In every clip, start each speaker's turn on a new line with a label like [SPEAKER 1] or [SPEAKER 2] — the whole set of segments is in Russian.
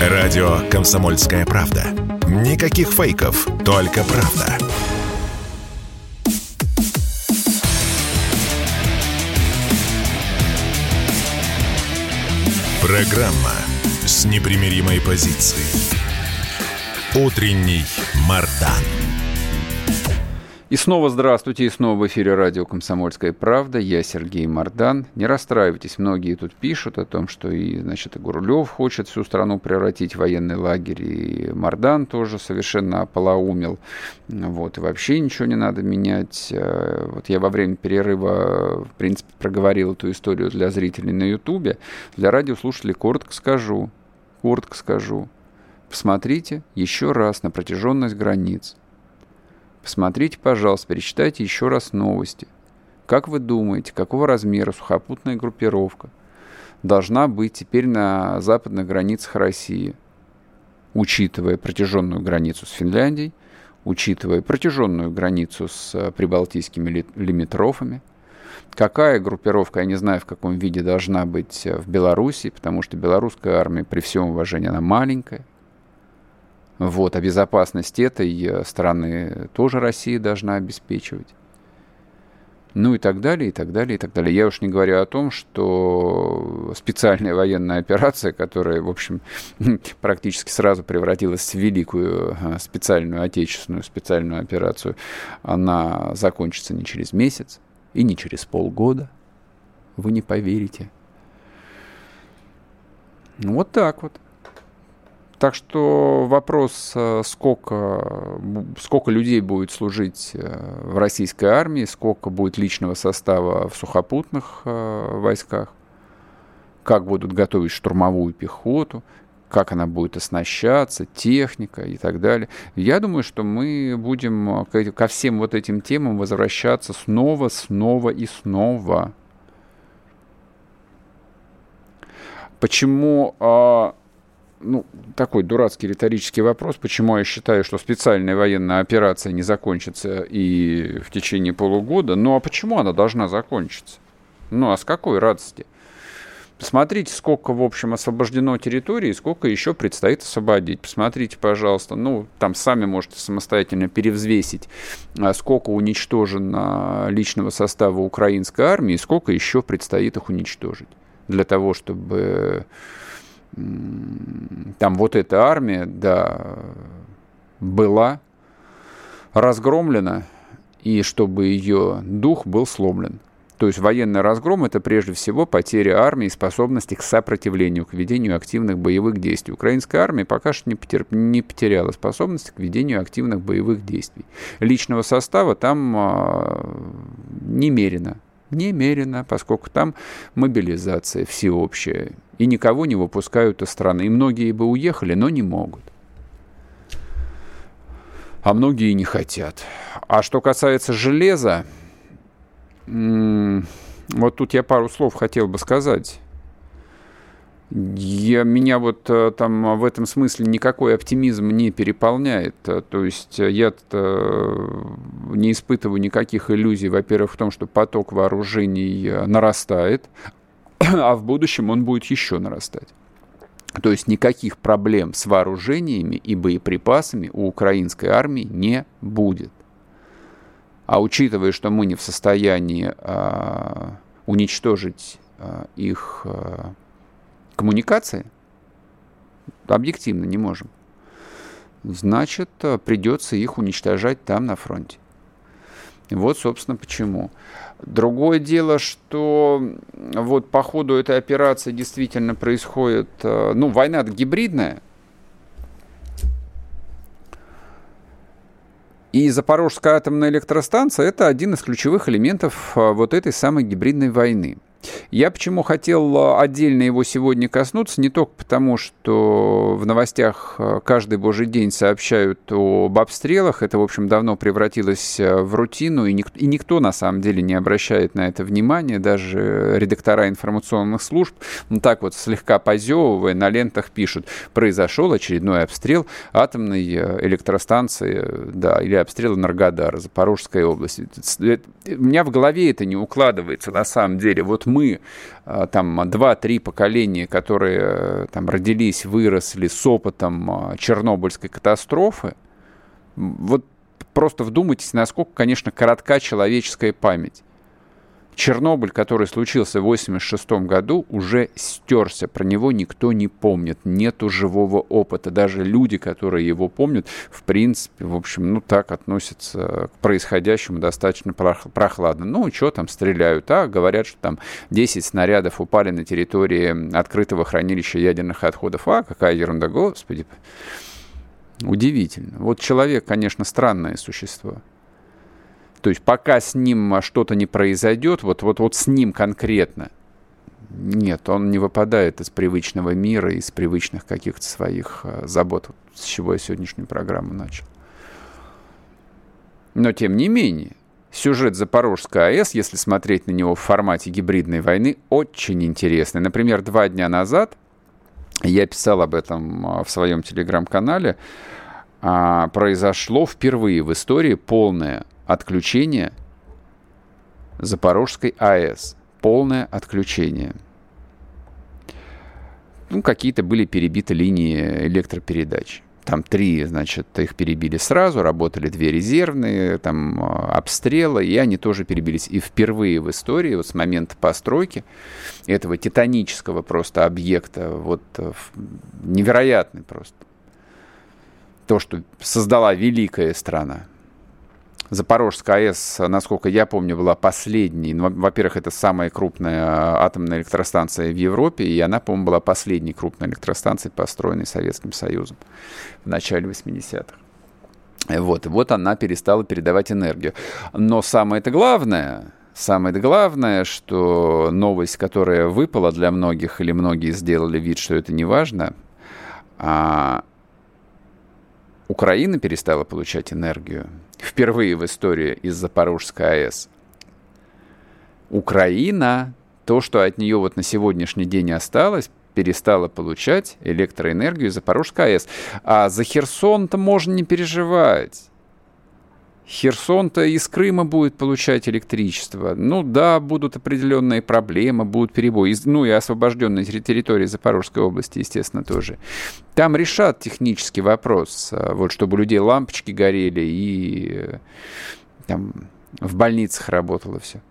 [SPEAKER 1] Радио «Комсомольская правда». Никаких фейков, только правда. Программа с непримиримой позицией. Утренний Мардан.
[SPEAKER 2] И снова здравствуйте, и снова в эфире радио «Комсомольская правда». Я Сергей Мордан. Не расстраивайтесь, многие тут пишут о том, что и, значит, и Гурлев хочет всю страну превратить в военный лагерь, и Мордан тоже совершенно ополоумел. Вот, и вообще ничего не надо менять. Э, вот я во время перерыва, в принципе, проговорил эту историю для зрителей на Ютубе. Для радиослушателей коротко скажу, коротко скажу. Посмотрите еще раз на протяженность границ Посмотрите, пожалуйста, перечитайте еще раз новости. Как вы думаете, какого размера сухопутная группировка должна быть теперь на западных границах России, учитывая протяженную границу с Финляндией, учитывая протяженную границу с э, прибалтийскими лимитрофами, какая группировка, я не знаю, в каком виде должна быть э, в Беларуси, потому что белорусская армия, при всем уважении, она маленькая, вот, а безопасность этой э, страны тоже Россия должна обеспечивать. Ну и так далее, и так далее, и так далее. Я уж не говорю о том, что специальная военная операция, которая, в общем, практически сразу превратилась в великую э, специальную отечественную специальную операцию, она закончится не через месяц и не через полгода. Вы не поверите. Ну, вот так вот. Так что вопрос, э, сколько, сколько людей будет служить э, в российской армии, сколько будет личного состава в сухопутных э, войсках, как будут готовить штурмовую пехоту, как она будет оснащаться, техника и так далее. Я думаю, что мы будем ко всем вот этим темам возвращаться снова, снова и снова. Почему а, ну, такой дурацкий риторический вопрос, почему я считаю, что специальная военная операция не закончится и в течение полугода. Ну, а почему она должна закончиться? Ну, а с какой радости? Посмотрите, сколько, в общем, освобождено территории, сколько еще предстоит освободить. Посмотрите, пожалуйста, ну, там сами можете самостоятельно перевзвесить, а сколько уничтожено личного состава украинской армии, сколько еще предстоит их уничтожить. Для того, чтобы там вот эта армия, да, была разгромлена, и чтобы ее дух был сломлен. То есть военный разгром – это прежде всего потеря армии и способности к сопротивлению, к ведению активных боевых действий. Украинская армия пока что не, потер... не потеряла способности к ведению активных боевых действий. Личного состава там а, немерено немерено, поскольку там мобилизация всеобщая, и никого не выпускают из страны. И многие бы уехали, но не могут. А многие не хотят. А что касается железа, вот тут я пару слов хотел бы сказать. Я, меня вот э, там в этом смысле никакой оптимизм не переполняет. То есть я не испытываю никаких иллюзий, во-первых, в том, что поток вооружений э, нарастает, а в будущем он будет еще нарастать. То есть никаких проблем с вооружениями и боеприпасами у украинской армии не будет. А учитывая, что мы не в состоянии а, уничтожить а, их а, коммуникации, объективно не можем, значит, э, придется их уничтожать там на фронте. Вот, собственно, почему. Другое дело, что вот по ходу этой операции действительно происходит, э, ну, война гибридная, И Запорожская атомная электростанция – это один из ключевых элементов э, вот этой самой гибридной войны – я почему хотел э, отдельно его сегодня коснуться, не только потому, что в новостях э, каждый божий день сообщают об обстрелах, это, в общем, давно превратилось э, в рутину, и, ник- и никто, на самом деле, не обращает на это внимания, даже редактора информационных служб, ну так вот, слегка позевывая, на лентах пишут, произошел очередной обстрел атомной электростанции, да, или обстрел Энергодара, Запорожской области. У меня в голове это не укладывается, на самом деле. Вот мы, э, там, два-три поколения, которые э, там родились, выросли с опытом Чернобыльской катастрофы, вот просто вдумайтесь, насколько, конечно, коротка человеческая память. Чернобыль, который случился в 1986 году, уже стерся. Про него никто не помнит. Нету живого опыта. Даже люди, которые его помнят, в принципе, в общем, ну так относятся к происходящему достаточно прохладно. Ну, что там стреляют? А, говорят, что там 10 снарядов упали на территории открытого хранилища ядерных отходов. А, какая ерунда, господи. Удивительно. Вот человек, конечно, странное существо. То есть пока с ним что-то не произойдет, вот, вот, вот с ним конкретно, нет, он не выпадает из привычного мира, из привычных каких-то своих э, забот, с чего я сегодняшнюю программу начал. Но тем не менее, сюжет Запорожской АЭС, если смотреть на него в формате гибридной войны, очень интересный. Например, два дня назад, я писал об этом э, в своем телеграм-канале, а, произошло впервые в истории полное отключение Запорожской АЭС. Полное отключение. Ну, какие-то были перебиты линии электропередач. Там три, значит, их перебили сразу, работали две резервные, там а, обстрелы, и они тоже перебились. И впервые в истории, вот с момента постройки этого титанического просто объекта, вот э, невероятный просто, то, что создала великая страна, Запорожская АЭС, насколько я помню, была последней. Ну, во-первых, это самая крупная атомная электростанция в Европе, и она, по-моему, была последней крупной электростанцией, построенной Советским Союзом в начале 80-х. Вот, вот она перестала передавать энергию. Но самое-то главное, самое главное, что новость, которая выпала для многих, или многие сделали вид, что это не важно, а, Украина перестала получать энергию впервые в истории из Запорожской АЭС. Украина, то, что от нее вот на сегодняшний день осталось, перестала получать электроэнергию из Запорожской АЭС. А за Херсон-то можно не переживать. Херсон-то из Крыма будет получать электричество. Ну да, будут определенные проблемы, будут перебои. Ну и освобожденные территории Запорожской области, естественно, тоже. Там решат технический вопрос, а, вот чтобы у людей лампочки горели и э, там в больницах работало все.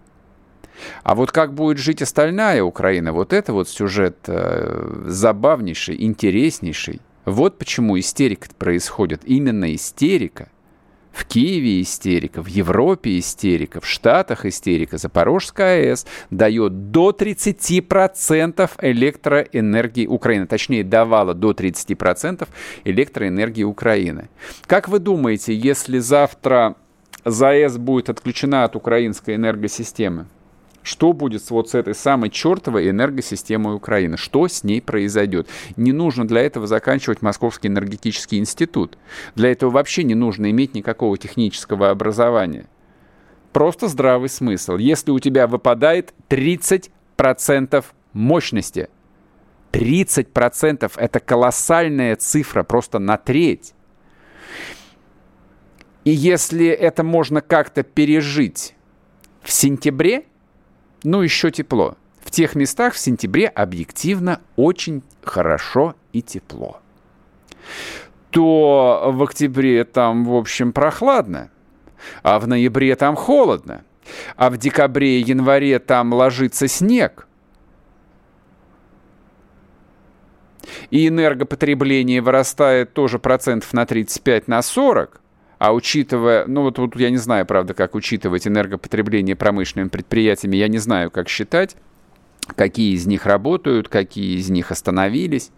[SPEAKER 2] А вот как будет жить остальная Украина, вот это вот сюжет э, забавнейший, интереснейший. Вот почему истерика происходит. Именно истерика – в Киеве истерика, в Европе истерика, в Штатах истерика. Запорожская АЭС дает до 30% электроэнергии Украины. Точнее, давала до 30% электроэнергии Украины. Как вы думаете, если завтра ЗАЭС будет отключена от украинской энергосистемы? Что будет вот с этой самой чертовой энергосистемой Украины? Что с ней произойдет? Не нужно для этого заканчивать Московский энергетический институт. Для этого вообще не нужно иметь никакого технического образования. Просто здравый смысл. Если у тебя выпадает 30% мощности, 30% это колоссальная цифра, просто на треть. И если это можно как-то пережить в сентябре, ну, еще тепло. В тех местах в сентябре объективно очень хорошо и тепло. То в октябре там, в общем, прохладно, а в ноябре там холодно, а в декабре и январе там ложится снег. И энергопотребление вырастает тоже процентов на 35, на 40 – а учитывая, ну вот, вот я не знаю, правда, как учитывать энергопотребление промышленными предприятиями, я не знаю, как считать, какие из них работают, какие из них остановились,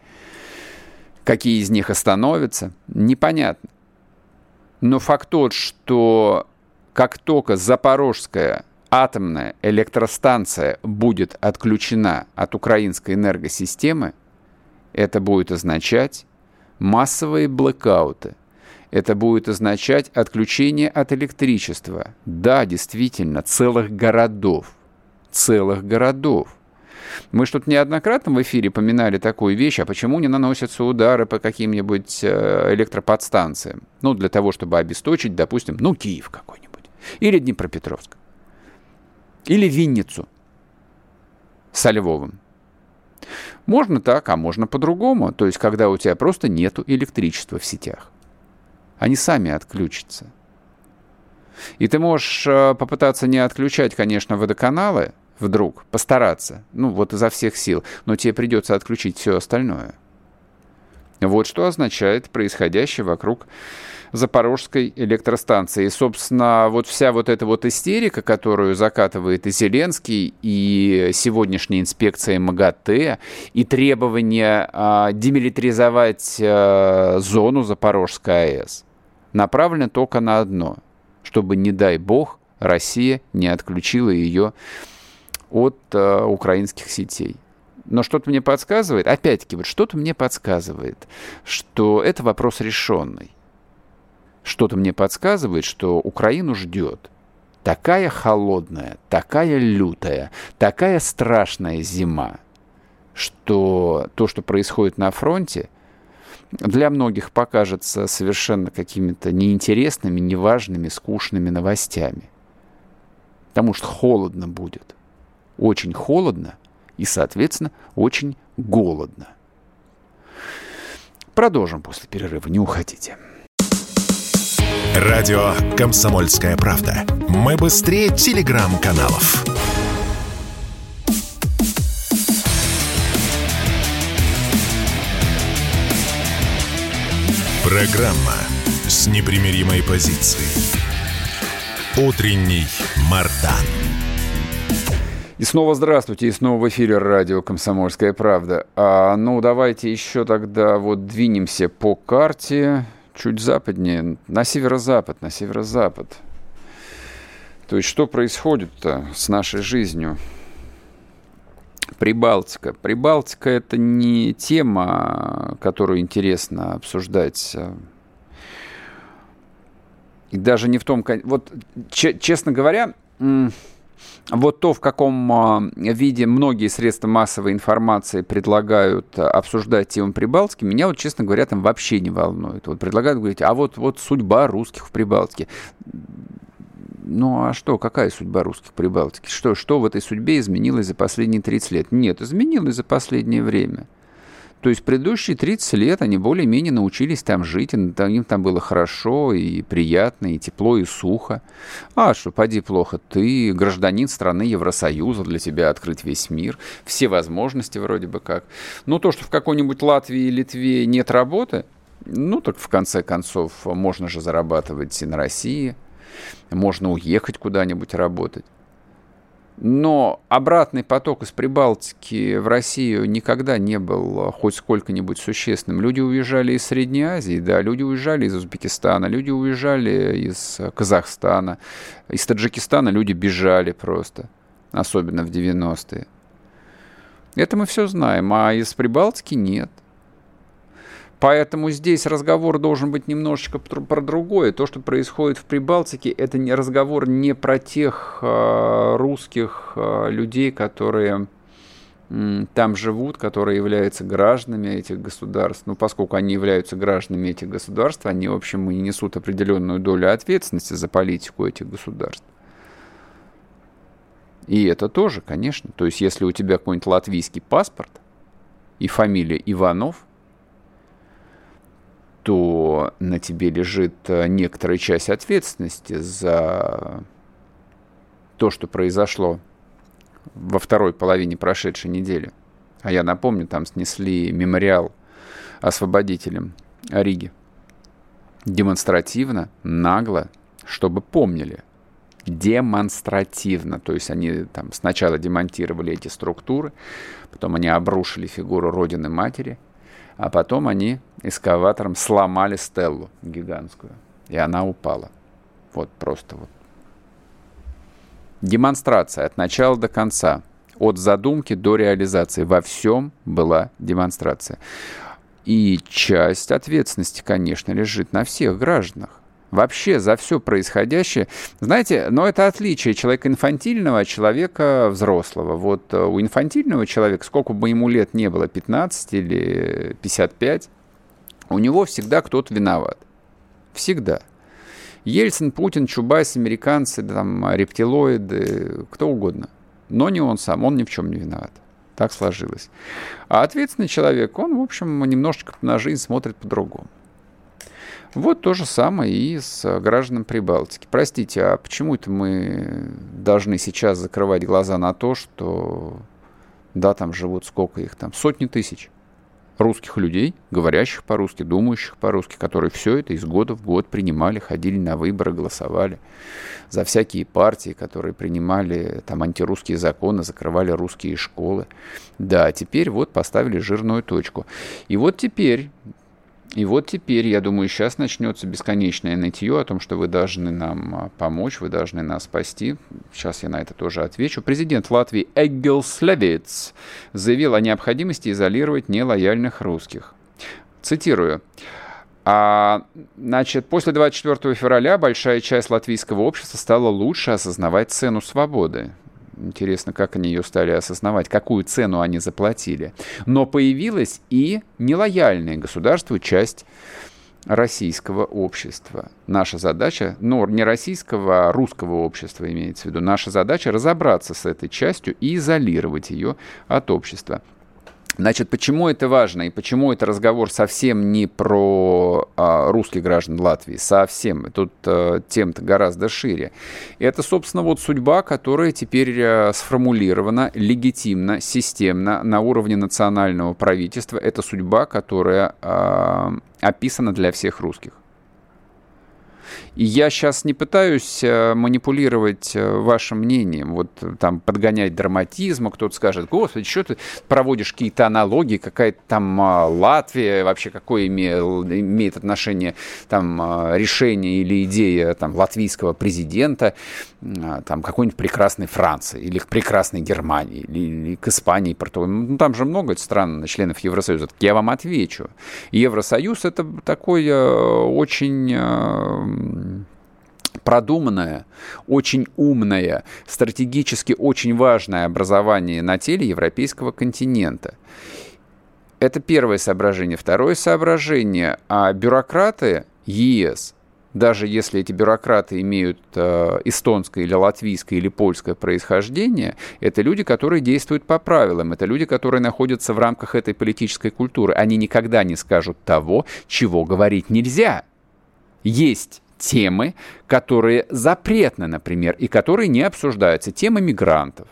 [SPEAKER 2] какие из них остановятся, непонятно. Но факт тот, что как только Запорожская атомная электростанция будет отключена от украинской энергосистемы, это будет означать массовые блэкауты, это будет означать отключение от электричества. Да, действительно, целых городов. Целых городов. Мы что-то неоднократно в эфире поминали такую вещь, а почему не наносятся удары по каким-нибудь э, электроподстанциям? Ну, для того, чтобы обесточить, допустим, ну, Киев какой-нибудь. Или Днепропетровск. Или Винницу. со Львовым. Можно так, а можно по-другому. То есть, когда у тебя просто нету электричества в сетях. Они сами отключатся. И ты можешь э, попытаться не отключать, конечно, водоканалы вдруг, постараться, ну вот изо всех сил, но тебе придется отключить все остальное. Вот что означает происходящее вокруг Запорожской электростанции. И, собственно, вот вся вот эта вот истерика, которую закатывает и Зеленский, и сегодняшняя инспекция МАГАТЭ, и требование а, демилитаризовать а, зону Запорожской АЭС, направлено только на одно, чтобы, не дай бог, Россия не отключила ее от а, украинских сетей. Но что-то мне подсказывает, опять-таки, вот что-то мне подсказывает, что это вопрос решенный. Что-то мне подсказывает, что Украину ждет такая холодная, такая лютая, такая страшная зима, что то, что происходит на фронте, для многих покажется совершенно какими-то неинтересными, неважными, скучными новостями. Потому что холодно будет. Очень холодно и, соответственно, очень голодно. Продолжим после перерыва, не уходите.
[SPEAKER 1] Радио «Комсомольская правда». Мы быстрее телеграм-каналов. Программа с непримиримой позицией. Утренний Мардан.
[SPEAKER 2] И снова здравствуйте, и снова в эфире радио «Комсомольская правда». А, ну, давайте еще тогда вот двинемся по карте чуть западнее, на северо-запад, на северо-запад. То есть что происходит-то с нашей жизнью? Прибалтика. Прибалтика – это не тема, которую интересно обсуждать. И даже не в том... Вот, честно говоря, вот то, в каком а, виде многие средства массовой информации предлагают обсуждать тему Прибалтики, меня вот, честно говоря, там вообще не волнует. Вот предлагают говорить, а вот, вот судьба русских в Прибалтике. Ну а что, какая судьба русских в Прибалтике? Что, что в этой судьбе изменилось за последние 30 лет? Нет, изменилось за последнее время. То есть предыдущие 30 лет они более-менее научились там жить, и им там было хорошо и приятно, и тепло, и сухо. А что, поди плохо, ты гражданин страны Евросоюза, для тебя открыть весь мир, все возможности вроде бы как. Но то, что в какой-нибудь Латвии и Литве нет работы, ну так в конце концов можно же зарабатывать и на России, можно уехать куда-нибудь работать. Но обратный поток из Прибалтики в Россию никогда не был хоть сколько-нибудь существенным. Люди уезжали из Средней Азии, да, люди уезжали из Узбекистана, люди уезжали из Казахстана, из Таджикистана люди бежали просто, особенно в 90-е. Это мы все знаем, а из Прибалтики нет. Поэтому здесь разговор должен быть немножечко про другое. То, что происходит в Прибалтике, это не разговор не про тех э, русских э, людей, которые там живут, которые являются гражданами этих государств. Ну, поскольку они являются гражданами этих государств, они, в общем, и несут определенную долю ответственности за политику этих государств. И это тоже, конечно. То есть, если у тебя какой-нибудь латвийский паспорт и фамилия Иванов – то на тебе лежит э, некоторая часть ответственности за то, что произошло во второй половине прошедшей недели. А я напомню, там снесли мемориал освободителям Риги. Демонстративно, нагло, чтобы помнили. Демонстративно. То есть они там сначала демонтировали эти структуры, потом они обрушили фигуру Родины-Матери – а потом они эскаватором сломали стеллу гигантскую, и она упала. Вот просто вот. Демонстрация от начала до конца, от задумки до реализации. Во всем была демонстрация. И часть ответственности, конечно, лежит на всех гражданах вообще за все происходящее. Знаете, но это отличие человека инфантильного от человека взрослого. Вот э, у инфантильного человека, сколько бы ему лет не было, 15 или 55, у него всегда кто-то виноват. Всегда. Ельцин, Путин, Чубайс, американцы, там, рептилоиды, кто угодно. но не он сам, он ни в чем не виноват. Так сложилось. А ответственный человек, он, в общем, немножечко на жизнь смотрит по-другому. Вот то же самое и с гражданами Прибалтики. Простите, а почему это мы должны сейчас закрывать глаза на то, что, да, там живут сколько их там, сотни тысяч русских людей, говорящих по-русски, думающих по-русски, которые все это из года в год принимали, ходили на выборы, голосовали за всякие партии, которые принимали там антирусские законы, закрывали русские школы. Да, теперь вот поставили жирную точку. И вот теперь и вот теперь, я думаю, сейчас начнется бесконечное нытье о том, что вы должны нам а, помочь, вы должны нас спасти. Сейчас я на это тоже отвечу. Президент Латвии Эггелс Левиц заявил о необходимости изолировать нелояльных русских. Цитирую. А, значит, после 24 февраля большая часть латвийского общества стала лучше осознавать цену свободы. Интересно, как они ее стали осознавать, какую цену они заплатили. Но появилась и нелояльная государству часть российского общества. Наша задача, ну, не российского, а русского общества имеется в виду, наша задача разобраться с этой частью и изолировать ее от общества. Значит, почему это важно и почему это разговор совсем не про а, русских граждан Латвии, совсем. Тут а, тем-то гораздо шире. Это, собственно, вот судьба, которая теперь а, сформулирована легитимно, системно на уровне национального правительства. Это судьба, которая а, описана для всех русских. И я сейчас не пытаюсь э, манипулировать э, вашим мнением, вот э, там подгонять драматизма, кто-то скажет, господи, что ты проводишь какие-то аналогии, какая-то там а, Латвия, вообще какое имел, имеет отношение там а, решение или идея там латвийского президента, а, там какой-нибудь прекрасной Франции или к прекрасной Германии или, или к Испании, Португалии. Ну, там же много стран, членов Евросоюза. Так я вам отвечу. Евросоюз это такое очень продуманное, очень умное, стратегически очень важное образование на теле европейского континента. Это первое соображение. Второе соображение. А бюрократы ЕС, даже если эти бюрократы имеют э, эстонское или латвийское или польское происхождение, это люди, которые действуют по правилам, это люди, которые находятся в рамках этой политической культуры. Они никогда не скажут того, чего говорить нельзя. Есть темы, которые запретны, например, и которые не обсуждаются. Тема мигрантов.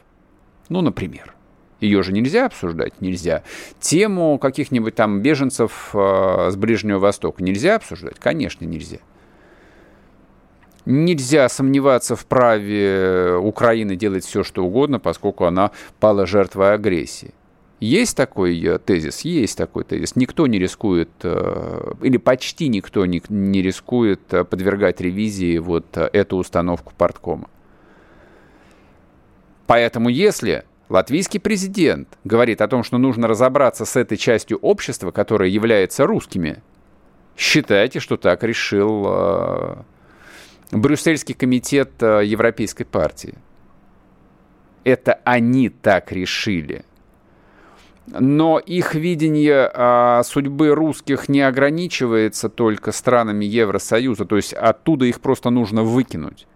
[SPEAKER 2] Ну, например. Ее же нельзя обсуждать? Нельзя. Тему каких-нибудь там беженцев э, с Ближнего Востока нельзя обсуждать? Конечно, нельзя. Нельзя сомневаться в праве Украины делать все, что угодно, поскольку она пала жертвой агрессии. Есть такой э, тезис? Есть такой тезис. Никто не рискует, э, или почти никто не, рискует э, подвергать ревизии вот эту установку порткома. Поэтому если латвийский президент говорит о том, что нужно разобраться с этой частью общества, которая является русскими, считайте, что так решил Брюссельский комитет Европейской партии. Это они так решили но их видение а, судьбы русских не ограничивается только странами Евросоюза, то есть оттуда их просто нужно выкинуть.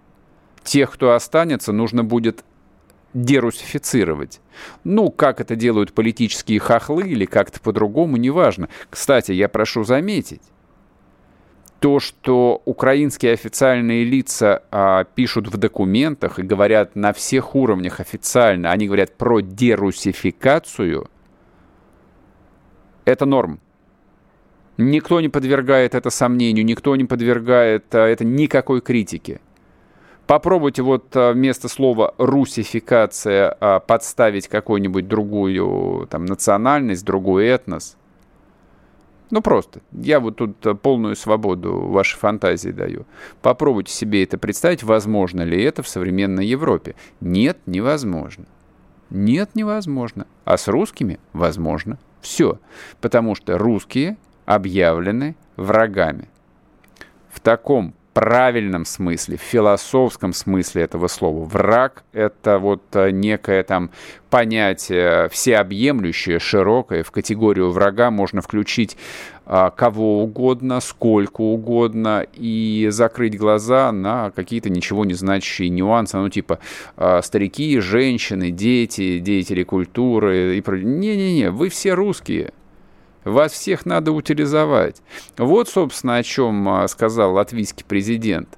[SPEAKER 2] Тех, кто останется, нужно будет дерусифицировать. Ну, как это делают политические хохлы или как-то по-другому, неважно. Кстати, я прошу заметить, то, что украинские официальные лица а, пишут в документах и говорят на всех уровнях официально, они говорят про дерусификацию, это норм. Никто не подвергает это сомнению, никто не подвергает а, это никакой критике. Попробуйте вот а, вместо слова «русификация» а, подставить какую-нибудь другую там, национальность, другой этнос. Ну просто. Я вот тут полную свободу вашей фантазии даю. Попробуйте себе это представить, возможно ли это в современной Европе. Нет, невозможно. Нет, невозможно. А с русскими возможно. Все. Потому что русские объявлены врагами. В таком правильном смысле, в философском смысле этого слова. Враг — это вот э, некое там понятие всеобъемлющее, широкое. В категорию врага можно включить а, кого угодно, сколько угодно и закрыть глаза на какие-то ничего не значащие нюансы, ну типа а, старики, женщины, дети, деятели культуры и. Не-не-не, вы все русские. Вас всех надо утилизовать. Вот, собственно, о чем а, сказал латвийский президент.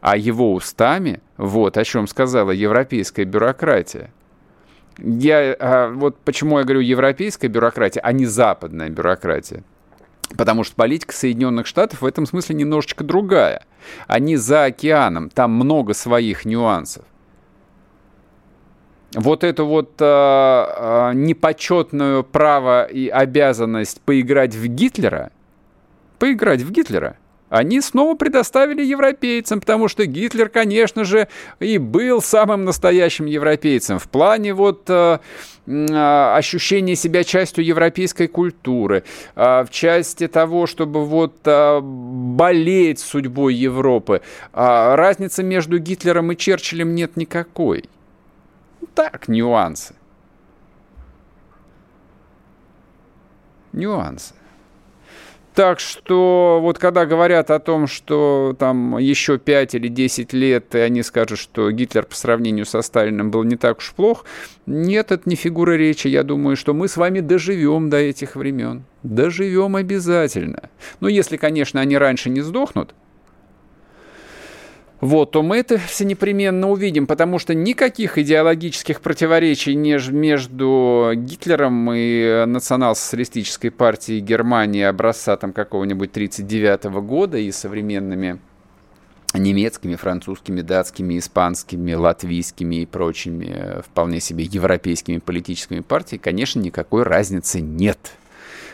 [SPEAKER 2] А его устами, вот о чем сказала европейская бюрократия. Я, а, вот почему я говорю европейская бюрократия, а не западная бюрократия. Потому что политика Соединенных Штатов в этом смысле немножечко другая. Они за океаном, там много своих нюансов вот эту вот э, э, непочетную право и обязанность поиграть в Гитлера, поиграть в Гитлера, они снова предоставили европейцам, потому что Гитлер, конечно же, и был самым настоящим европейцем в плане вот э, э, ощущения себя частью европейской культуры, э, в части того, чтобы вот э, болеть судьбой Европы. Э, разницы между Гитлером и Черчиллем нет никакой так, нюансы. Нюансы. Так что вот когда говорят о том, что там еще 5 или 10 лет, и они скажут, что Гитлер по сравнению со Сталиным был не так уж плох, нет, это не фигура речи. Я думаю, что мы с вами доживем до этих времен. Доживем обязательно. Ну, если, конечно, они раньше не сдохнут, вот, то мы это все непременно увидим, потому что никаких идеологических противоречий между Гитлером и национал-социалистической партией Германии образца там какого-нибудь 39 года и современными немецкими, французскими, датскими, испанскими, латвийскими и прочими э, вполне себе европейскими политическими партиями, конечно, никакой разницы нет.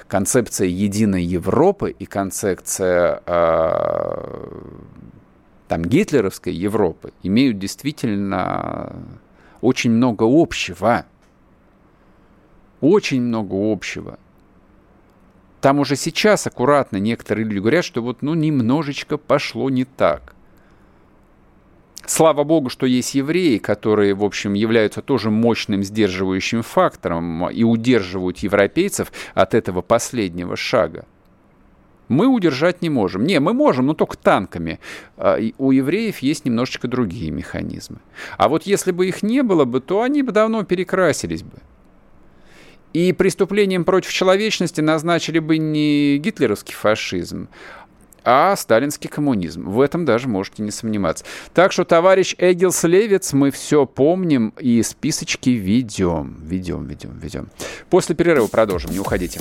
[SPEAKER 2] Концепция единой Европы и концепция э, там, гитлеровской Европы имеют действительно очень много общего. Очень много общего. Там уже сейчас аккуратно некоторые люди говорят, что вот ну немножечко пошло не так. Слава богу, что есть евреи, которые, в общем, являются тоже мощным сдерживающим фактором и удерживают европейцев от этого последнего шага мы удержать не можем. Не, мы можем, но только танками. А, у евреев есть немножечко другие механизмы. А вот если бы их не было бы, то они бы давно перекрасились бы. И преступлением против человечности назначили бы не гитлеровский фашизм, а сталинский коммунизм. В этом даже можете не сомневаться. Так что, товарищ Эгилс Левец, мы все помним и списочки ведем. Ведем, ведем, ведем. После перерыва продолжим, не уходите.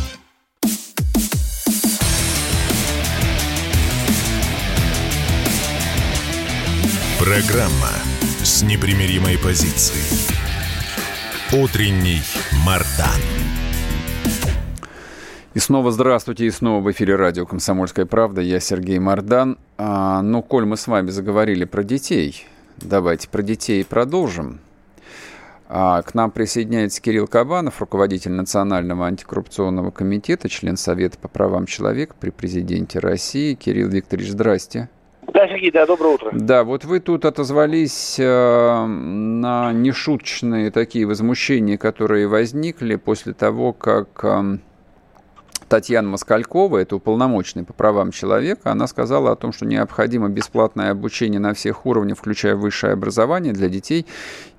[SPEAKER 1] Программа с непримиримой позицией. Утренний Мардан.
[SPEAKER 2] И снова здравствуйте, и снова в эфире радио «Комсомольская правда». Я Сергей Мардан. А, ну, коль мы с вами заговорили про детей, давайте про детей продолжим. А, к нам присоединяется Кирилл Кабанов, руководитель Национального антикоррупционного комитета, член Совета по правам человека при президенте России. Кирилл Викторович, здрасте.
[SPEAKER 3] Да, Сергей, да, доброе утро.
[SPEAKER 2] Да, вот вы тут отозвались э, на нешуточные такие возмущения, которые возникли после того, как э, Татьяна Москалькова, это уполномоченный по правам человека, она сказала о том, что необходимо бесплатное обучение на всех уровнях, включая высшее образование для детей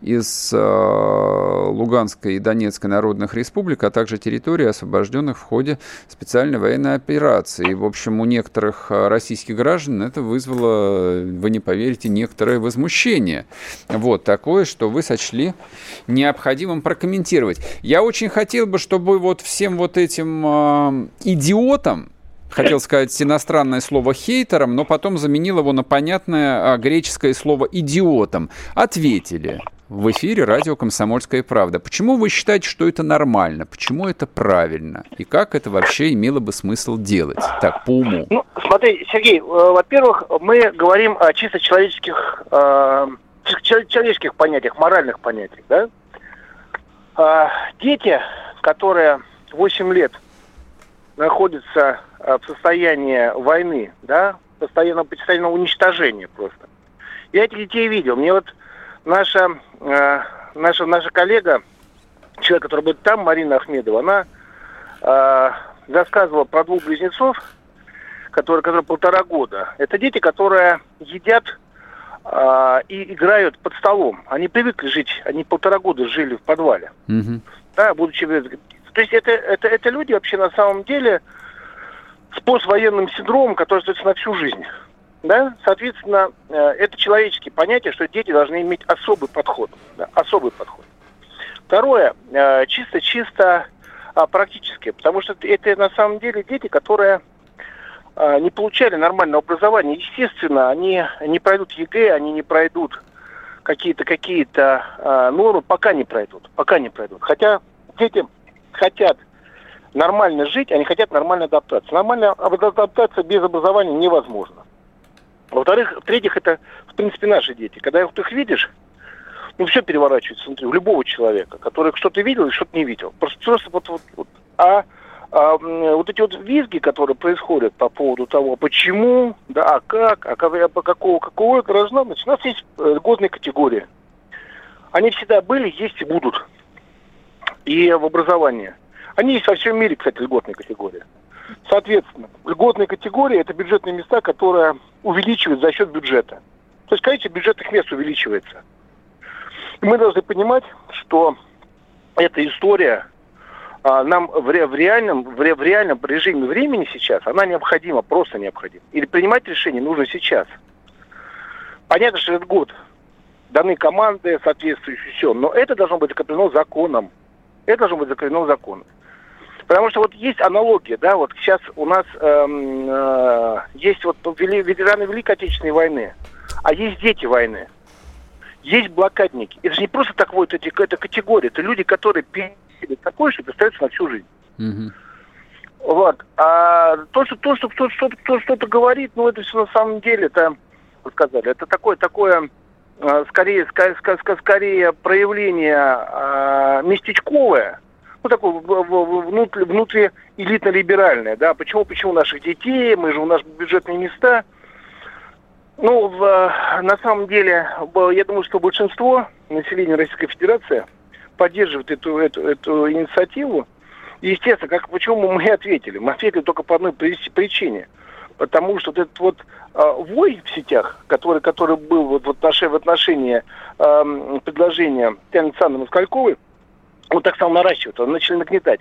[SPEAKER 2] из э, Луганской и Донецкой народных республик, а также территорий, освобожденных в ходе специальной военной операции. В общем, у некоторых э, российских граждан это вызвало, вы не поверите, некоторое возмущение. Вот такое, что вы сочли необходимым прокомментировать. Я очень хотел бы, чтобы вот всем вот этим идиотам, хотел сказать иностранное слово хейтером, но потом заменил его на понятное а, греческое слово идиотом. Ответили в эфире радио «Комсомольская правда». Почему вы считаете, что это нормально? Почему это правильно? И как это вообще имело бы смысл делать? Так, по уму.
[SPEAKER 3] Ну, смотри, Сергей, э, во-первых, мы говорим о чисто человеческих, э, человеческих понятиях, моральных понятиях, да? Э, дети, которые 8 лет находятся э, в состоянии войны, да, постоянного, постоянного уничтожения просто. Я этих детей видел. Мне вот наша, э, наша, наша коллега, человек, который будет там, Марина Ахмедова, она э, рассказывала про двух близнецов, которые, которые полтора года. Это дети, которые едят э, и играют под столом. Они привыкли жить, они полтора года жили в подвале. Mm-hmm. Да, будучи... То есть это, это, это люди вообще на самом деле с поствоенным синдромом, который остается на всю жизнь. Да? Соответственно, э, это человеческие понятия, что дети должны иметь особый подход. Да? Особый подход. Второе, чисто-чисто э, а, практическое, потому что это на самом деле дети, которые э, не получали нормального образования. Естественно, они не пройдут ЕГЭ, они не пройдут какие-то какие-то нормы, пока не пройдут, пока не пройдут. Хотя дети хотят нормально жить, они хотят нормально адаптация. Нормальная адаптация без образования невозможна. Во-вторых, в-третьих, это, в принципе, наши дети. Когда ты их видишь, ну, все переворачивается внутри, у любого человека, который что-то видел и что-то не видел. Просто, просто вот, вот, вот. А, а вот эти вот визги, которые происходят по поводу того, почему, да, а как, а а какого, какого это должно быть, у нас есть э, льготные категории. Они всегда были, есть и будут. И в образовании. Они есть во всем мире, кстати, льготные категории. Соответственно, льготные категории – это бюджетные места, которые увеличивают за счет бюджета. То есть количество бюджетных мест увеличивается. И мы должны понимать, что эта история а, нам в, ре, в, реальном, в, ре, в реальном режиме времени сейчас, она необходима, просто необходима. Или принимать решение нужно сейчас. Понятно, что этот год даны команды соответствующие, все, но это должно быть закреплено законом. Это должно быть закреплено законом. Потому что вот есть аналогия, да, вот сейчас у нас эм, э, есть вот ветераны Великой Отечественной войны, а есть дети войны, есть блокадники. Это же не просто так вот эти, это категория, это люди, которые пережили такое, что остается на всю жизнь. Mm-hmm. Вот. А то, что то, что кто-то что, что, что-то говорит, ну это все на самом деле, это, вы сказали, это такое, такое скорее, скорее, скорее проявление э, местечковое, ну, такое внутри, внутри элитно-либеральное, да, почему, почему наших детей, мы же, у нас бюджетные места. Ну, в, на самом деле, я думаю, что большинство населения Российской Федерации поддерживает эту, эту, эту инициативу. И, естественно, как, почему мы ответили? Мы ответили только по одной причине. Потому что вот этот вот э, вой в сетях, который, который был вот в отношении, в отношении э, предложения Татьяны Александровны Москальковой, он так стал наращивать, он начали нагнетать.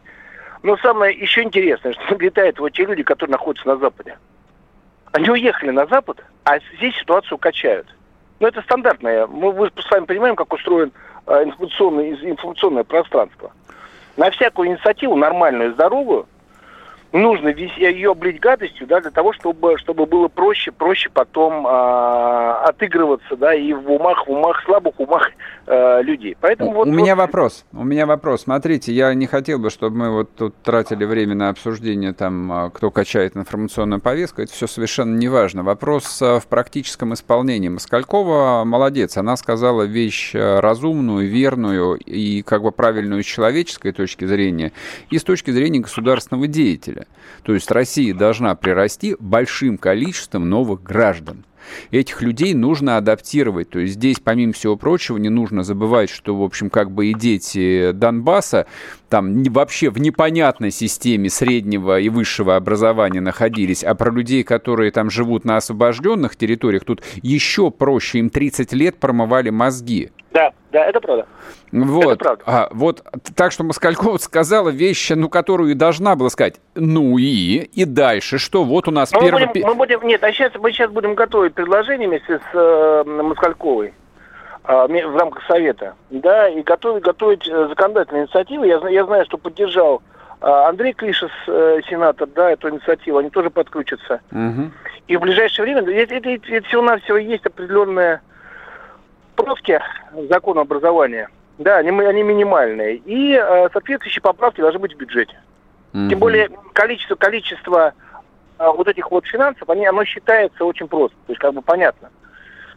[SPEAKER 3] Но самое еще интересное, что нагнетают вот те люди, которые находятся на Западе. Они уехали на Запад, а здесь ситуацию качают. Ну, это стандартное. Мы, мы с вами понимаем, как устроен э, информационное, информационное пространство. На всякую инициативу, нормальную, здоровую, нужно ее облить гадостью, да, для того, чтобы, чтобы было проще, проще потом э, отыгрываться, да, и в умах, в умах, слабых умах э, людей.
[SPEAKER 2] Поэтому у вот, меня вот... вопрос, у меня вопрос. Смотрите, я не хотел бы, чтобы мы вот тут тратили время на обсуждение, там, а, кто качает информационную повестку, это все совершенно не важно. Вопрос в практическом исполнении. Москалькова молодец, она сказала вещь разумную, верную и как бы правильную с человеческой точки зрения и с точки зрения государственного деятеля деле. То есть Россия должна прирасти большим количеством новых граждан. Этих людей нужно адаптировать. То есть здесь, помимо всего прочего, не нужно забывать, что, в общем, как бы и дети Донбасса там вообще в непонятной системе среднего и высшего образования находились, а про людей, которые там живут на освобожденных территориях, тут еще проще, им 30 лет промывали мозги.
[SPEAKER 3] Да, да, это правда.
[SPEAKER 2] Вот. Это правда. А, вот так что Москалькова сказала вещь, ну, которую и должна была сказать. Ну и? И дальше что? Вот у нас
[SPEAKER 3] Но
[SPEAKER 2] первый...
[SPEAKER 3] Мы будем, мы будем, нет, а сейчас, мы сейчас будем готовить предложение вместе с э, Москальковой э, в рамках Совета, да, и готовить, готовить э, законодательные инициативы. Я, я знаю, что поддержал А Андрей Клишес, э, сенатор, да, эту инициативу, они тоже подключатся. Угу. И в ближайшее время, это, это, это, это всего-навсего есть определенные правки закона образования. Да, они, они минимальные. И э, соответствующие поправки должны быть в бюджете. Угу. Тем более количество, количество э, вот этих вот финансов, они, оно считается очень просто. То есть как бы понятно.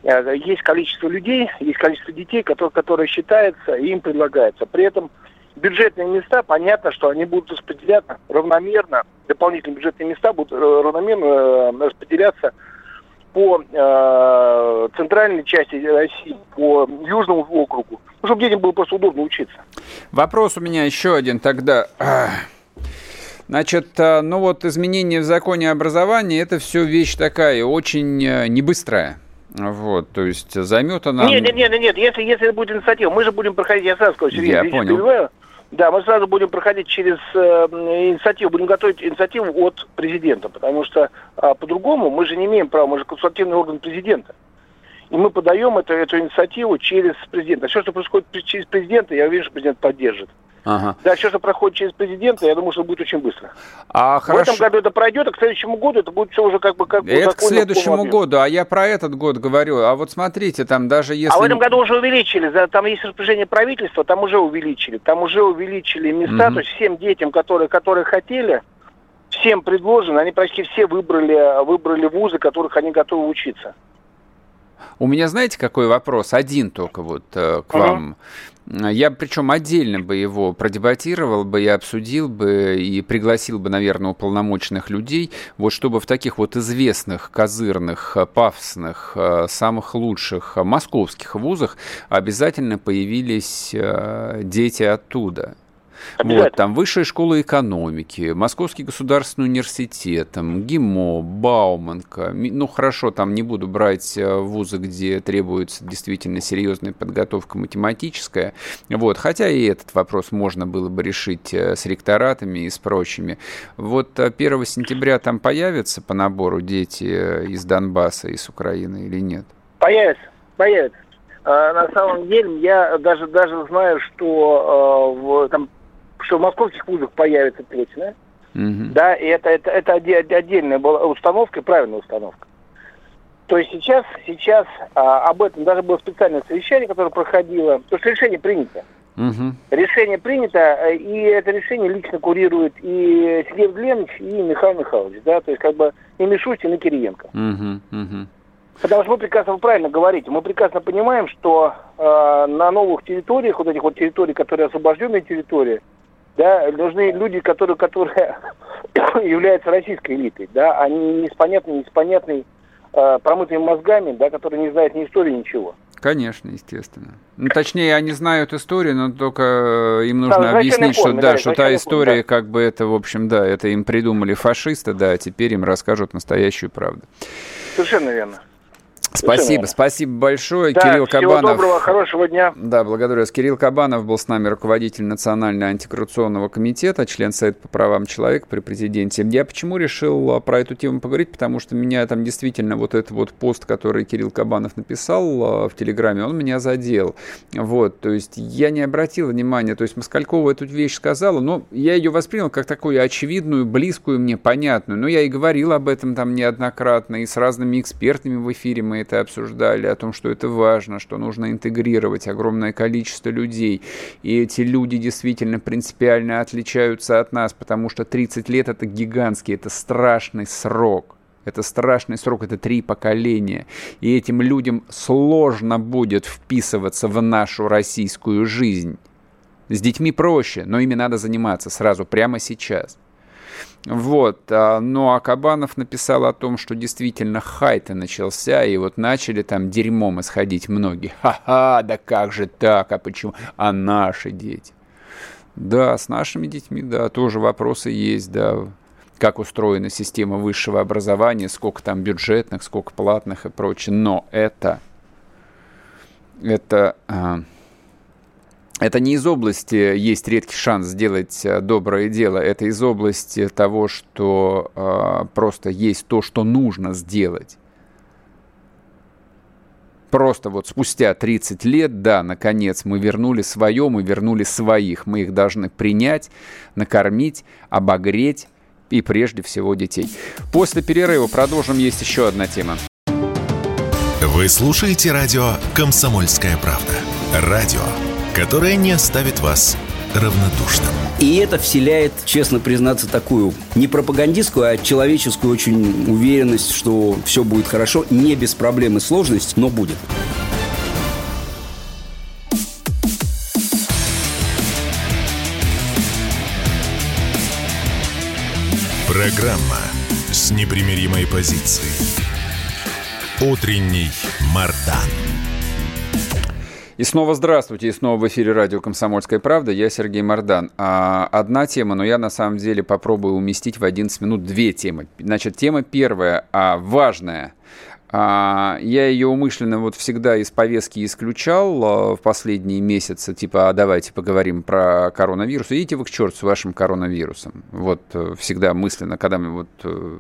[SPEAKER 3] Э, есть количество людей, есть количество детей, которые, которые считается и им предлагается. При этом бюджетные места, понятно, что они будут распределяться равномерно, дополнительные бюджетные места будут э, равномерно э, распределяться по э, центральной части России, по Южному округу, ну, чтобы детям было просто удобно учиться.
[SPEAKER 2] Вопрос у меня еще один тогда. Значит, ну вот изменения в законе образования, это все вещь такая очень небыстрая. Вот, то есть займет она...
[SPEAKER 3] Нет, нет, нет, нет, если, если это будет инициатива, мы же будем проходить, я сразу скажу,
[SPEAKER 2] Сергей, я понял.
[SPEAKER 3] Да, мы сразу будем проходить через э, инициативу, будем готовить инициативу от президента, потому что э, по-другому мы же не имеем права, мы же консультативный орган президента. И мы подаем эту, эту инициативу через президента. Все, что происходит через президента, я уверен, что президент поддержит. Ага. Да, все, что проходит через президента, я думаю, что будет очень быстро.
[SPEAKER 2] А,
[SPEAKER 3] в этом году это пройдет, а к следующему году это будет все уже как бы... Как
[SPEAKER 2] это к следующему году, а я про этот год говорю. А вот смотрите, там даже если...
[SPEAKER 3] А в этом году уже увеличили, там есть распоряжение правительства, там уже увеличили. Там уже увеличили места, угу. то есть всем детям, которые, которые хотели, всем предложено, они почти все выбрали, выбрали вузы, которых они готовы учиться.
[SPEAKER 2] У меня, знаете, какой вопрос? Один только вот э, к uh-huh. вам. Я причем отдельно бы его продебатировал бы, я обсудил бы и пригласил бы, наверное, уполномоченных людей, вот чтобы в таких вот известных, козырных, пафосных, э, самых лучших московских вузах обязательно появились э, дети оттуда. Вот, там Высшая школа экономики, Московский государственный университет, там ГИМО, Бауманка. Ну, хорошо, там не буду брать э, вузы, где требуется действительно серьезная подготовка математическая. Вот, хотя и этот вопрос можно было бы решить э, с ректоратами и с прочими. Вот 1 э, сентября там появятся по набору дети из Донбасса, из Украины или нет?
[SPEAKER 3] Появятся, появятся. На самом деле, я даже даже знаю, что э, в, там что в московских вузах появится точно. Угу. Да, и это, это, это отдельная была установка, правильная установка. То есть сейчас, сейчас а, об этом даже было специальное совещание, которое проходило, то есть решение принято. Угу. Решение принято, э, и это решение лично курирует и Сергей Глебович, и Михаил Михайлович, да, то есть как бы и Мишустин, и Кириенко. Угу, угу. Потому что мы прекрасно, вы правильно говорите, мы прекрасно понимаем, что э, на новых территориях, вот этих вот территорий, которые освобожденные территории, да, нужны люди, которые, которые являются российской элитой, да, они не с понятной, не с понятной э, промытыми мозгами, да, которые не знают ни истории, ничего.
[SPEAKER 2] Конечно, естественно. Ну, точнее, они знают историю, но только э, им нужно да, объяснить, что, да, что та история, да. как бы это, в общем, да, это им придумали фашисты, да, а теперь им расскажут настоящую правду.
[SPEAKER 3] Совершенно верно.
[SPEAKER 2] Спасибо, спасибо большое. Да, Кирилл всего Кабанов.
[SPEAKER 3] доброго, хорошего дня.
[SPEAKER 2] Да, благодарю вас. Кирилл Кабанов был с нами руководитель Национального антикоррупционного комитета, член Совета по правам человека при президенте. Я почему решил а, про эту тему поговорить? Потому что меня там действительно вот этот вот пост, который Кирилл Кабанов написал а, в Телеграме, он меня задел. Вот, то есть я не обратил внимания, то есть Москалькова эту вещь сказала, но я ее воспринял как такую очевидную, близкую мне, понятную. Но я и говорил об этом там неоднократно, и с разными экспертами в эфире мы это обсуждали, о том, что это важно, что нужно интегрировать огромное количество людей. И эти люди действительно принципиально отличаются от нас, потому что 30 лет это гигантский, это страшный срок. Это страшный срок, это три поколения. И этим людям сложно будет вписываться в нашу российскую жизнь. С детьми проще, но ими надо заниматься сразу, прямо сейчас. Вот. А, ну, а Кабанов написал о том, что действительно хай-то начался, и вот начали там дерьмом исходить многие. Ха-ха, да как же так, а почему? А наши дети? Да, с нашими детьми, да, тоже вопросы есть, да, как устроена система высшего образования, сколько там бюджетных, сколько платных и прочее. Но это, это а, это не из области есть редкий шанс сделать э, доброе дело, это из области того, что э, просто есть то, что нужно сделать. просто вот спустя 30 лет, да, наконец, мы вернули свое, мы вернули своих. Мы их должны принять, накормить, обогреть и прежде всего детей. После перерыва продолжим. Есть еще одна тема.
[SPEAKER 1] Вы слушаете радио «Комсомольская правда». Радио, которое не оставит вас равнодушным.
[SPEAKER 4] И это вселяет, честно признаться, такую не пропагандистскую, а человеческую очень уверенность, что все будет хорошо, не без проблем и сложностей, но будет.
[SPEAKER 1] Программа с непримиримой позицией. Утренний Мардан.
[SPEAKER 2] И снова здравствуйте, и снова в эфире радио «Комсомольская правда». Я Сергей Мордан. А, одна тема, но я на самом деле попробую уместить в 11 минут две темы. Значит, тема первая, а, важная – я ее умышленно вот всегда из повестки исключал а, в последние месяцы, типа, а давайте поговорим про коронавирус. Идите вы к черту с вашим коронавирусом. Вот э, всегда мысленно, когда вот э,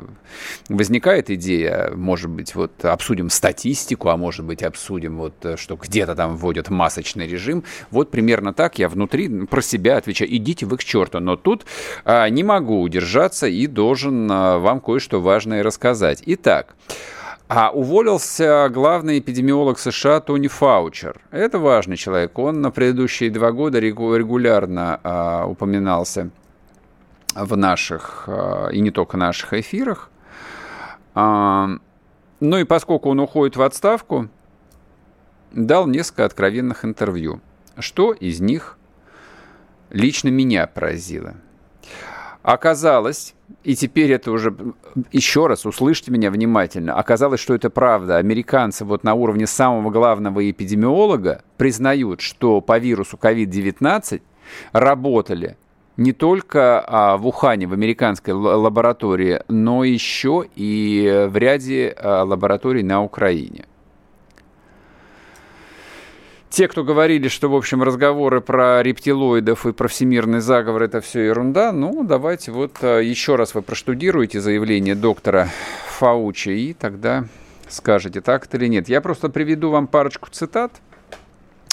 [SPEAKER 2] возникает идея, может быть, вот обсудим статистику, а может быть, обсудим вот, э, что где-то там вводят масочный режим. Вот примерно так я внутри про себя отвечаю, идите вы к черту. Но тут а, не могу удержаться и должен а, вам кое-что важное рассказать. Итак, а уволился главный эпидемиолог США Тони Фаучер. Это важный человек. Он на предыдущие два года регулярно а, упоминался в наших, а, и не только наших эфирах. А, ну и поскольку он уходит в отставку, дал несколько откровенных интервью. Что из них лично меня поразило? Оказалось, и теперь это уже, еще раз, услышьте меня внимательно, оказалось, что это правда. Американцы вот на уровне самого главного эпидемиолога признают, что по вирусу COVID-19 работали не только а, в Ухане, в американской лаборатории, но еще и в ряде а, лабораторий на Украине. Те, кто говорили, что, в общем, разговоры про рептилоидов и про всемирный заговор – это все ерунда, ну, давайте вот а, еще раз вы проштудируете заявление доктора Фаучи, и тогда скажете, так это или нет. Я просто приведу вам парочку цитат,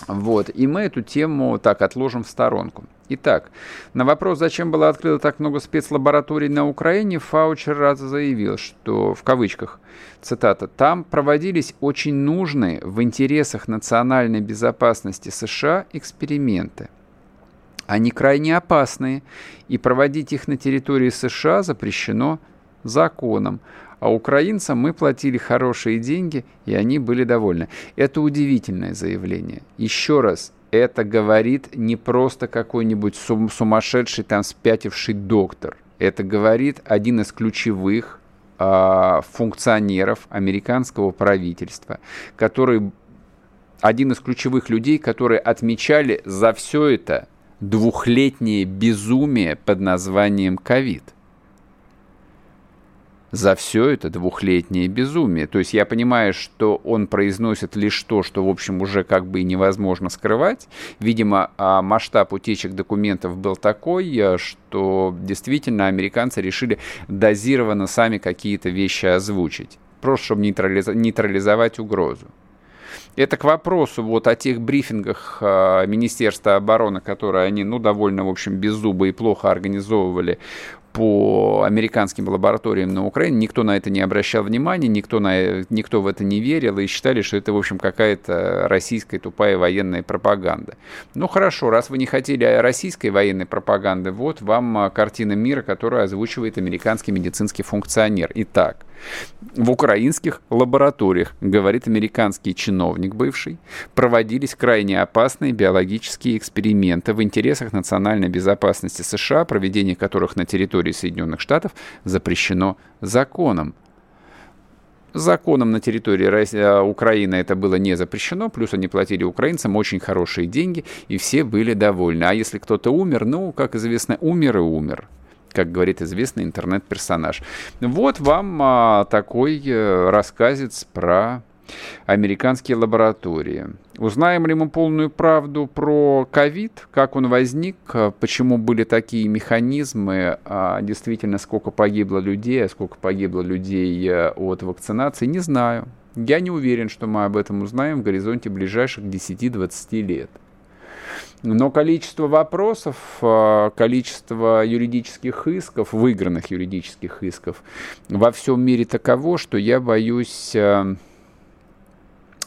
[SPEAKER 2] вот, и мы эту тему так отложим в сторонку. Итак, на вопрос, зачем было открыто так много спецлабораторий на Украине, Фаучер раз заявил, что, в кавычках, цитата, «там проводились очень нужные в интересах национальной безопасности США эксперименты. Они крайне опасные, и проводить их на территории США запрещено законом. А украинцам мы платили хорошие деньги, и они были довольны. Это удивительное заявление. Еще раз, это говорит не просто какой-нибудь сум сумасшедший там спятивший доктор. Это говорит один из ключевых э, функционеров американского правительства, который один из ключевых людей, которые отмечали за все это двухлетнее безумие под названием ковид за все это двухлетнее безумие. То есть я понимаю, что он произносит лишь то, что, в общем, уже как бы и невозможно скрывать. Видимо, а, масштаб утечек документов был такой, э, что действительно американцы решили дозированно сами какие-то вещи озвучить. Просто чтобы нейтрализовать угрозу. Это к вопросу вот о тех брифингах э, Министерства обороны, которые они, ну, довольно, в общем, беззубо и плохо организовывали по американским лабораториям на Украине, никто на это не обращал внимания, никто, на, никто в это не верил и считали, что это, в общем, какая-то российская тупая военная пропаганда. Ну хорошо, раз вы не хотели российской военной пропаганды, вот вам а, картина мира, которую озвучивает американский медицинский функционер. Итак, в украинских лабораториях, говорит американский чиновник бывший, проводились крайне опасные биологические эксперименты в интересах национальной безопасности США, проведение которых на территории Соединенных Штатов запрещено законом. Законом на территории России, Украины это было не запрещено, плюс они платили украинцам очень хорошие деньги, и все были довольны. А если кто-то умер, ну, как известно, умер и умер как говорит известный интернет-персонаж. Вот вам а, такой а, рассказец про американские лаборатории. Узнаем ли мы полную правду про ковид, как он возник, почему были такие механизмы, а, действительно, сколько погибло людей, а сколько погибло людей э, от вакцинации, не знаю. Я не уверен, что мы об этом узнаем в горизонте ближайших 10-20 лет. Но количество вопросов, а, количество юридических исков, выигранных юридических исков во всем мире таково, что я боюсь,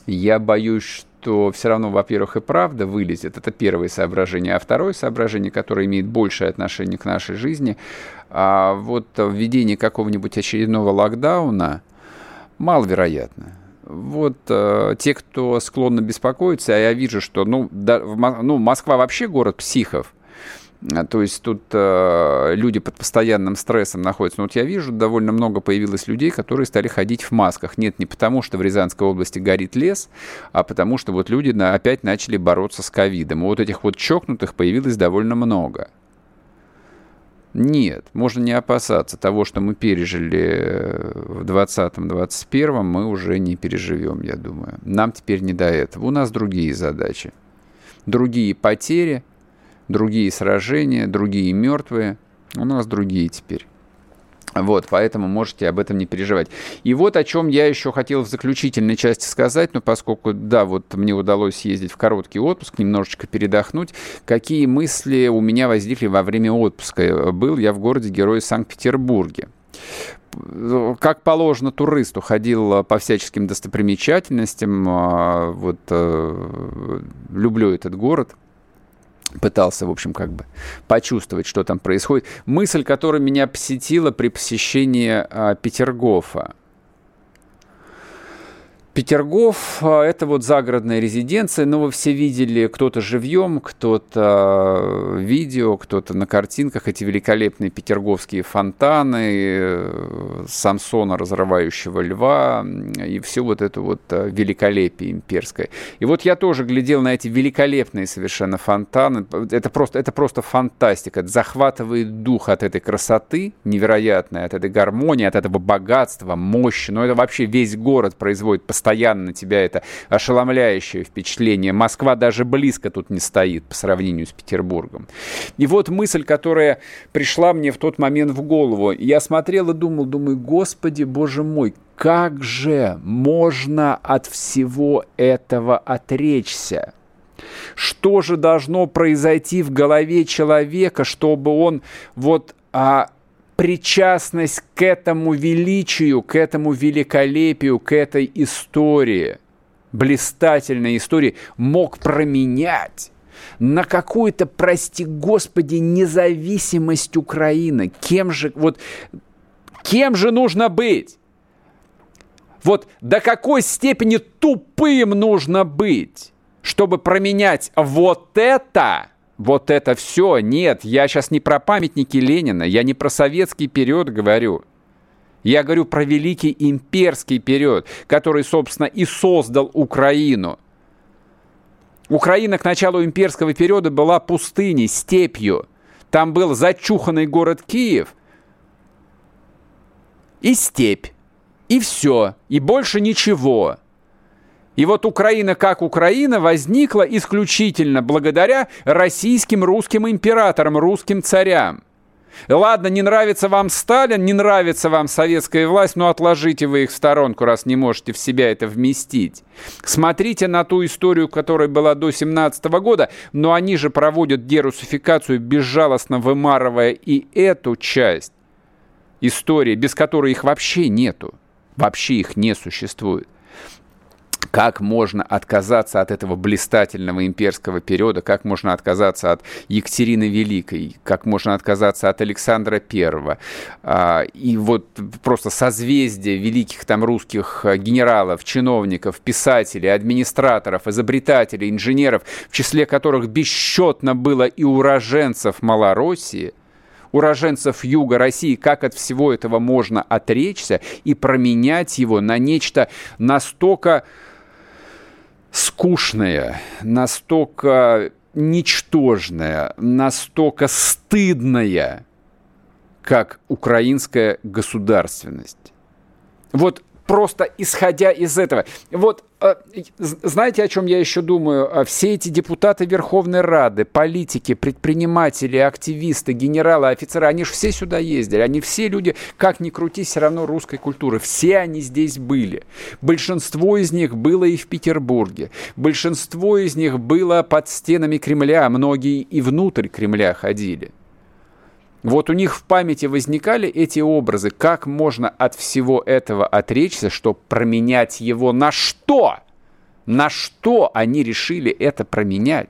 [SPEAKER 2] я боюсь, что все равно, во-первых, и правда вылезет. Это первое соображение. А второе соображение, которое имеет большее отношение к нашей жизни, а вот введение какого-нибудь очередного локдауна маловероятно вот э, те, кто склонны беспокоиться, а я вижу, что, ну, да, ну Москва вообще город психов, то есть тут э, люди под постоянным стрессом находятся. Но вот я вижу, довольно много появилось людей, которые стали ходить в масках. Нет, не потому, что в Рязанской области горит лес, а потому что вот люди на, опять начали бороться с ковидом. Вот этих вот чокнутых появилось довольно много. Нет, можно не опасаться того, что мы пережили э, в 2020-2021, мы уже не переживем, я думаю. Нам теперь не до этого. У нас другие задачи. Другие потери, другие сражения, другие мертвые. У нас другие теперь. Вот, поэтому можете об этом не переживать. И вот о чем я еще хотел в заключительной части сказать, но поскольку, да, вот мне удалось съездить в короткий отпуск, немножечко передохнуть, какие мысли у меня возникли во время отпуска. Был я в городе Герой Санкт-Петербурге как положено туристу, ходил по всяческим достопримечательностям. А, вот э, люблю этот город пытался, в общем, как бы почувствовать, что там происходит. Мысль, которая меня посетила при посещении а, Петергофа. Петергоф – это вот загородная резиденция, но вы все видели, кто-то живьем, кто-то видео, кто-то на картинках, эти великолепные петерговские фонтаны, э, Самсона, разрывающего льва, и все вот это вот э, великолепие имперское. И вот я тоже глядел на эти великолепные совершенно фонтаны, это просто, это просто фантастика, это захватывает дух от этой красоты невероятной, от этой гармонии, от этого богатства, мощи, но это вообще весь город производит постоянно постоянно тебя это ошеломляющее впечатление. Москва даже близко тут не стоит по сравнению с Петербургом. И вот мысль, которая пришла мне в тот момент в голову. Я смотрел и думал, думаю, господи, боже мой, как же можно от всего этого отречься? Что же должно произойти в голове человека, чтобы он вот а, причастность к этому величию, к этому великолепию, к этой истории, блистательной истории, мог променять на какую-то, прости господи, независимость Украины. Кем же, вот, кем же нужно быть? Вот до какой степени тупым нужно быть, чтобы променять вот это вот это все, нет, я сейчас не про памятники Ленина, я не про советский период говорю. Я говорю про великий имперский период, который, собственно, и создал Украину. Украина к началу имперского периода была пустыней, степью. Там был зачуханный город Киев и степь. И все. И больше ничего. И вот Украина как Украина возникла исключительно благодаря российским русским императорам, русским царям. Ладно, не нравится вам Сталин, не нравится вам советская власть, но отложите вы их в сторонку, раз не можете в себя это вместить. Смотрите на ту историю, которая была до 17 года, но они же проводят дерусификацию, безжалостно вымарывая и эту часть истории, без которой их вообще нету. Вообще их не существует. Как можно отказаться от этого блистательного имперского периода? Как можно отказаться от Екатерины Великой? Как можно отказаться от Александра Первого? А, и вот просто созвездие великих там русских генералов, чиновников, писателей, администраторов, изобретателей, инженеров, в числе которых бесчетно было и уроженцев Малороссии – уроженцев юга России, как от всего этого можно отречься и променять его на нечто настолько скучная, настолько ничтожная, настолько стыдная, как украинская государственность. Вот просто исходя из этого. Вот знаете, о чем я еще думаю? А, все эти депутаты Верховной Рады, политики, предприниматели, активисты, генералы, офицеры, они же все сюда ездили. Они все люди, как ни крути, все равно русской культуры. Все они здесь были. Большинство из них было и в Петербурге. Большинство из них было под стенами Кремля. Многие и внутрь Кремля ходили. Вот у них в памяти возникали эти образы. Как можно от всего этого отречься, чтобы променять его на что? На что они решили это променять?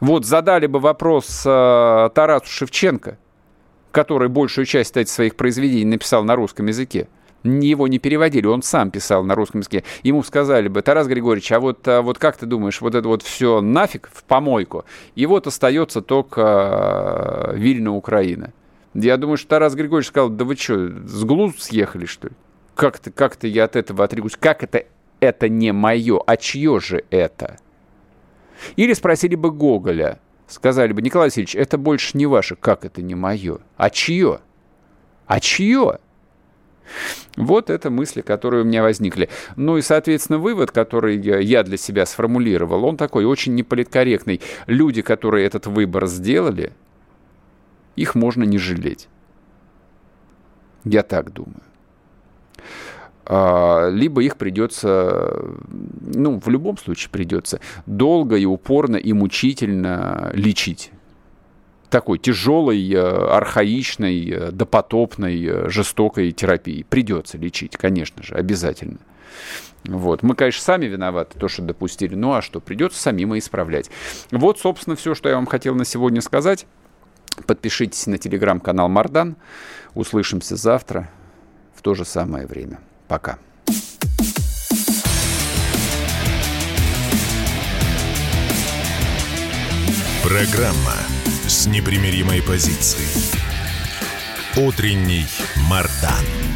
[SPEAKER 2] Вот задали бы вопрос э, Тарасу Шевченко, который большую часть кстати, своих произведений написал на русском языке его не переводили, он сам писал на русском языке. Ему сказали бы, Тарас Григорьевич, а вот, а вот как ты думаешь, вот это вот все нафиг в помойку, и вот остается только э, Вильна, Украина. Я думаю, что Тарас Григорьевич сказал, да вы что, с глуз съехали, что ли? Как-то как я от этого отрекусь? Как это это не мое? А чье же это? Или спросили бы Гоголя, сказали бы, Николай Васильевич, это больше не ваше. Как это не мое? А чье? А чье? Вот это мысли, которые у меня возникли. Ну и, соответственно, вывод, который я для себя сформулировал, он такой очень неполиткорректный. Люди, которые этот выбор сделали, их можно не жалеть. Я так думаю а, либо их придется, ну, в любом случае придется долго и упорно и мучительно лечить такой тяжелой, э, архаичной, э, допотопной, э, жестокой терапии. Придется лечить, конечно же, обязательно. Вот. Мы, конечно, сами виноваты, то, что допустили. Ну а что, придется самим и исправлять. Вот, собственно, все, что я вам хотел на сегодня сказать. Подпишитесь на телеграм-канал Мардан. Услышимся завтра в то же самое время. Пока.
[SPEAKER 1] Программа с непримиримой позицией. Утренний Мардан.